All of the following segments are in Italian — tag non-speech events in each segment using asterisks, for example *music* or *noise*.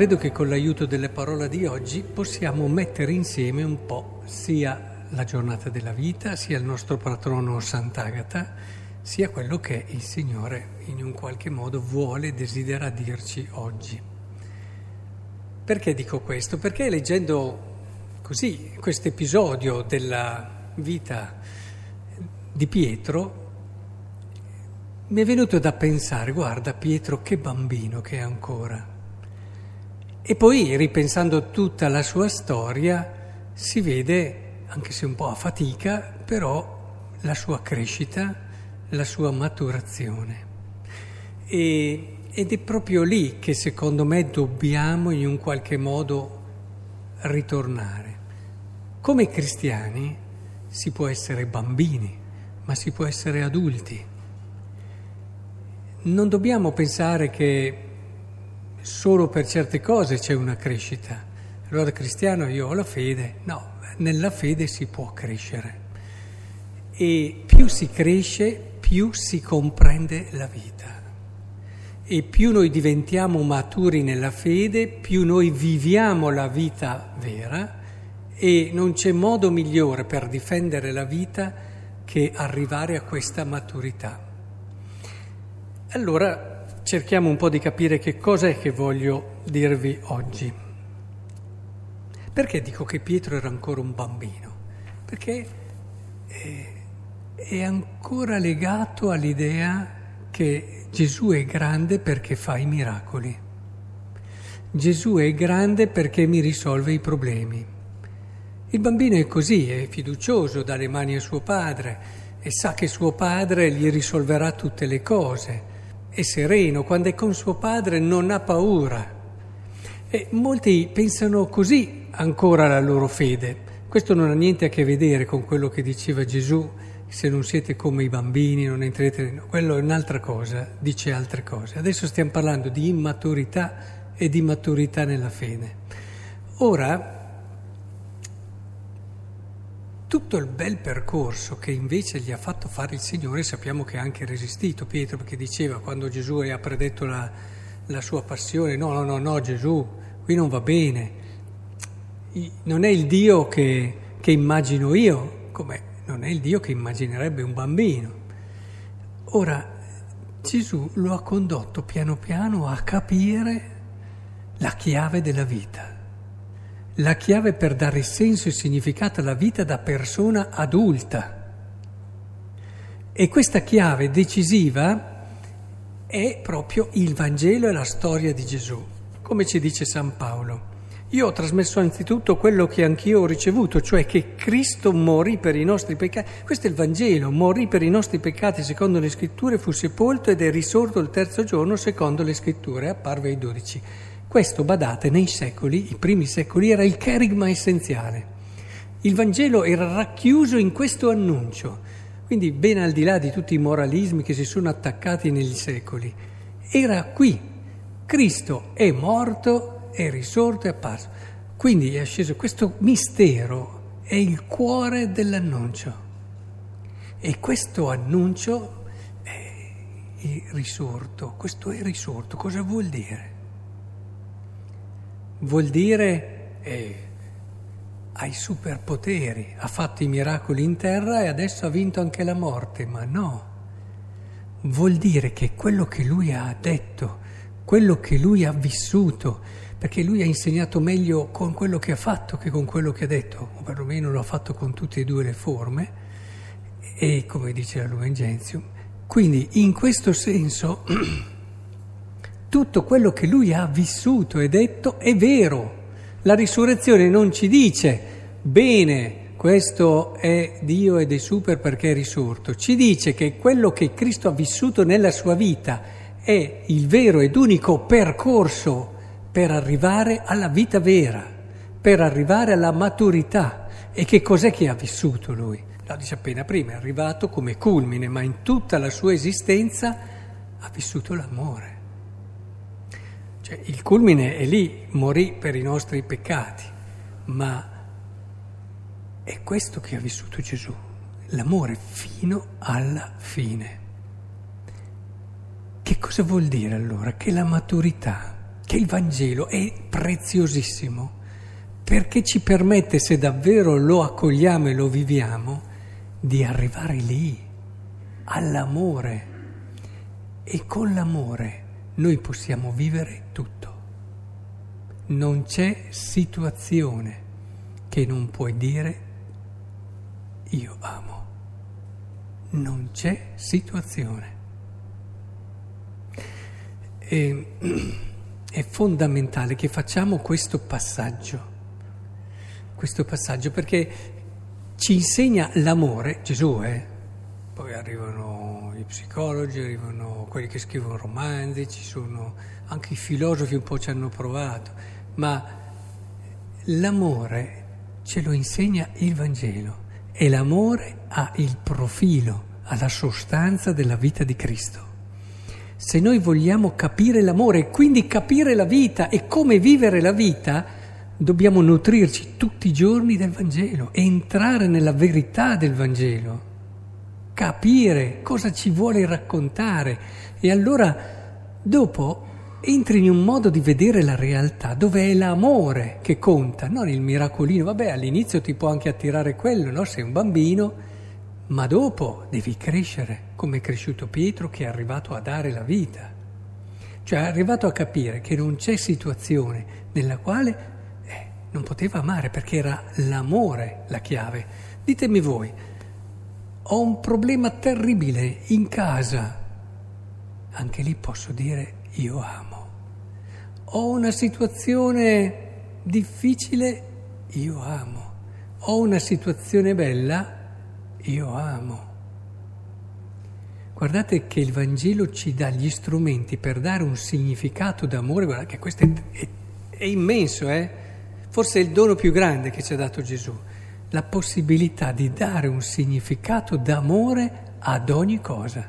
credo che con l'aiuto delle parole di oggi possiamo mettere insieme un po' sia la giornata della vita, sia il nostro patrono Sant'Agata, sia quello che il Signore in un qualche modo vuole, desidera dirci oggi. Perché dico questo? Perché leggendo così questo episodio della vita di Pietro, mi è venuto da pensare, guarda Pietro che bambino che è ancora. E poi, ripensando tutta la sua storia, si vede, anche se un po' a fatica, però la sua crescita, la sua maturazione. E, ed è proprio lì che secondo me dobbiamo in un qualche modo ritornare. Come cristiani si può essere bambini, ma si può essere adulti. Non dobbiamo pensare che solo per certe cose c'è una crescita. Allora cristiano io ho la fede, no, nella fede si può crescere e più si cresce più si comprende la vita e più noi diventiamo maturi nella fede, più noi viviamo la vita vera e non c'è modo migliore per difendere la vita che arrivare a questa maturità. Allora cerchiamo un po' di capire che cosa è che voglio dirvi oggi. Perché dico che Pietro era ancora un bambino? Perché è ancora legato all'idea che Gesù è grande perché fa i miracoli. Gesù è grande perché mi risolve i problemi. Il bambino è così, è fiducioso, dà le mani a suo padre e sa che suo padre gli risolverà tutte le cose è sereno, quando è con suo padre non ha paura. E molti pensano così ancora alla loro fede. Questo non ha niente a che vedere con quello che diceva Gesù, se non siete come i bambini non entrerete, no, quello è un'altra cosa, dice altre cose. Adesso stiamo parlando di immaturità e di maturità nella fede. Ora, tutto il bel percorso che invece gli ha fatto fare il Signore, sappiamo che ha anche resistito Pietro, perché diceva quando Gesù ha predetto la, la sua passione, no, no, no, no, Gesù, qui non va bene, non è il Dio che, che immagino io, come non è il Dio che immaginerebbe un bambino. Ora, Gesù lo ha condotto piano piano a capire la chiave della vita la chiave per dare senso e significato alla vita da persona adulta. E questa chiave decisiva è proprio il Vangelo e la storia di Gesù, come ci dice San Paolo. Io ho trasmesso anzitutto quello che anch'io ho ricevuto, cioè che Cristo morì per i nostri peccati. Questo è il Vangelo, morì per i nostri peccati secondo le scritture, fu sepolto ed è risorto il terzo giorno secondo le scritture, apparve ai dodici. Questo, badate, nei secoli, i primi secoli, era il cherigma essenziale. Il Vangelo era racchiuso in questo annuncio, quindi ben al di là di tutti i moralismi che si sono attaccati negli secoli. Era qui. Cristo è morto, è risorto, è apparso. Quindi è sceso questo mistero, è il cuore dell'annuncio. E questo annuncio è risorto. Questo è risorto. Cosa vuol dire? Vuol dire eh, ha i superpoteri, ha fatto i miracoli in terra e adesso ha vinto anche la morte, ma no, vuol dire che quello che lui ha detto, quello che lui ha vissuto, perché lui ha insegnato meglio con quello che ha fatto che con quello che ha detto, o perlomeno lo ha fatto con tutte e due le forme, e come dice la Lumen Gentium. Quindi in questo senso *clears throat* tutto quello che lui ha vissuto e detto è vero. La risurrezione non ci dice bene, questo è Dio ed è super perché è risorto, ci dice che quello che Cristo ha vissuto nella sua vita è il vero ed unico percorso per arrivare alla vita vera, per arrivare alla maturità. E che cos'è che ha vissuto lui? Lo dice appena prima, è arrivato come culmine, ma in tutta la sua esistenza ha vissuto l'amore. Cioè, il culmine è lì, morì per i nostri peccati, ma è questo che ha vissuto Gesù, l'amore fino alla fine. Che cosa vuol dire allora? Che la maturità che il Vangelo è preziosissimo perché ci permette, se davvero lo accogliamo e lo viviamo, di arrivare lì, all'amore. E con l'amore noi possiamo vivere tutto. Non c'è situazione che non puoi dire io amo. Non c'è situazione. E, *clears throat* è fondamentale che facciamo questo passaggio, questo passaggio perché ci insegna l'amore, Gesù, eh? Poi arrivano i psicologi, arrivano quelli che scrivono romanzi, ci sono anche i filosofi un po' ci hanno provato, ma l'amore ce lo insegna il Vangelo e l'amore ha il profilo, ha la sostanza della vita di Cristo. Se noi vogliamo capire l'amore e quindi capire la vita e come vivere la vita, dobbiamo nutrirci tutti i giorni del Vangelo, entrare nella verità del Vangelo, capire cosa ci vuole raccontare e allora dopo entri in un modo di vedere la realtà dove è l'amore che conta, non il miracolino. Vabbè, all'inizio ti può anche attirare quello, no? Sei un bambino ma dopo devi crescere come è cresciuto Pietro che è arrivato a dare la vita, cioè è arrivato a capire che non c'è situazione nella quale eh, non poteva amare perché era l'amore la chiave. Ditemi voi, ho un problema terribile in casa, anche lì posso dire io amo. Ho una situazione difficile, io amo. Ho una situazione bella, io amo. Guardate che il Vangelo ci dà gli strumenti per dare un significato d'amore, guardate che questo è, è, è immenso, eh? forse è il dono più grande che ci ha dato Gesù, la possibilità di dare un significato d'amore ad ogni cosa,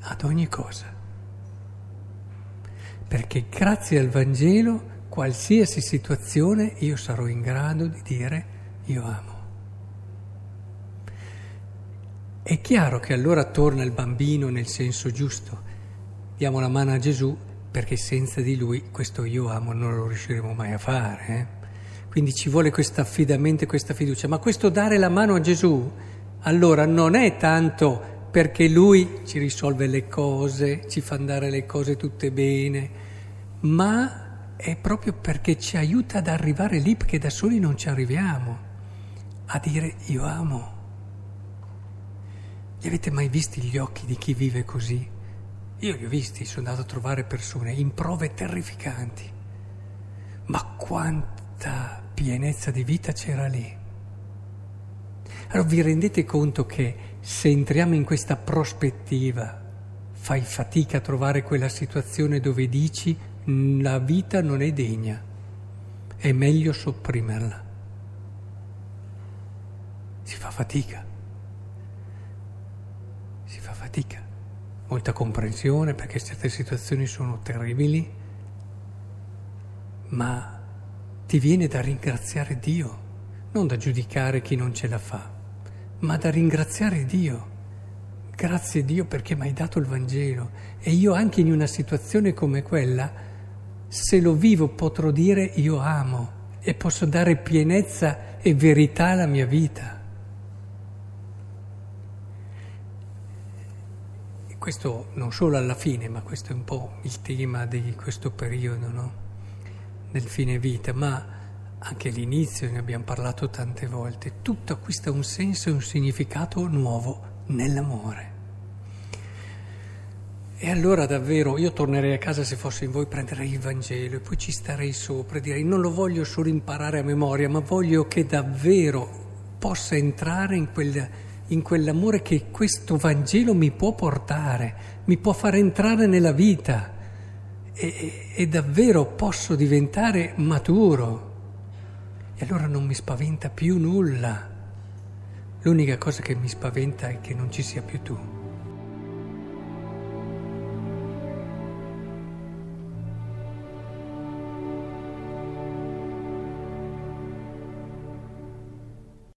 ad ogni cosa. Perché grazie al Vangelo, qualsiasi situazione, io sarò in grado di dire io amo. È chiaro che allora torna il bambino nel senso giusto. Diamo la mano a Gesù perché senza di lui questo io amo non lo riusciremo mai a fare. Eh? Quindi ci vuole questo affidamento e questa fiducia. Ma questo dare la mano a Gesù, allora non è tanto perché lui ci risolve le cose, ci fa andare le cose tutte bene, ma è proprio perché ci aiuta ad arrivare lì perché da soli non ci arriviamo, a dire io amo. Li avete mai visti gli occhi di chi vive così? Io li ho visti, sono andato a trovare persone in prove terrificanti. Ma quanta pienezza di vita c'era lì. Allora vi rendete conto che se entriamo in questa prospettiva fai fatica a trovare quella situazione dove dici la vita non è degna, è meglio sopprimerla. Si fa fatica. fatica, molta comprensione perché certe situazioni sono terribili, ma ti viene da ringraziare Dio, non da giudicare chi non ce la fa, ma da ringraziare Dio. Grazie Dio perché mi hai dato il Vangelo e io anche in una situazione come quella, se lo vivo potrò dire io amo e posso dare pienezza e verità alla mia vita. questo non solo alla fine, ma questo è un po' il tema di questo periodo, no? Del fine vita, ma anche all'inizio ne abbiamo parlato tante volte, tutto acquista un senso e un significato nuovo nell'amore. E allora davvero io tornerei a casa se fossi in voi, prenderei il Vangelo e poi ci starei sopra e direi non lo voglio solo imparare a memoria, ma voglio che davvero possa entrare in quel in quell'amore che questo Vangelo mi può portare, mi può far entrare nella vita e, e davvero posso diventare maturo. E allora non mi spaventa più nulla. L'unica cosa che mi spaventa è che non ci sia più tu.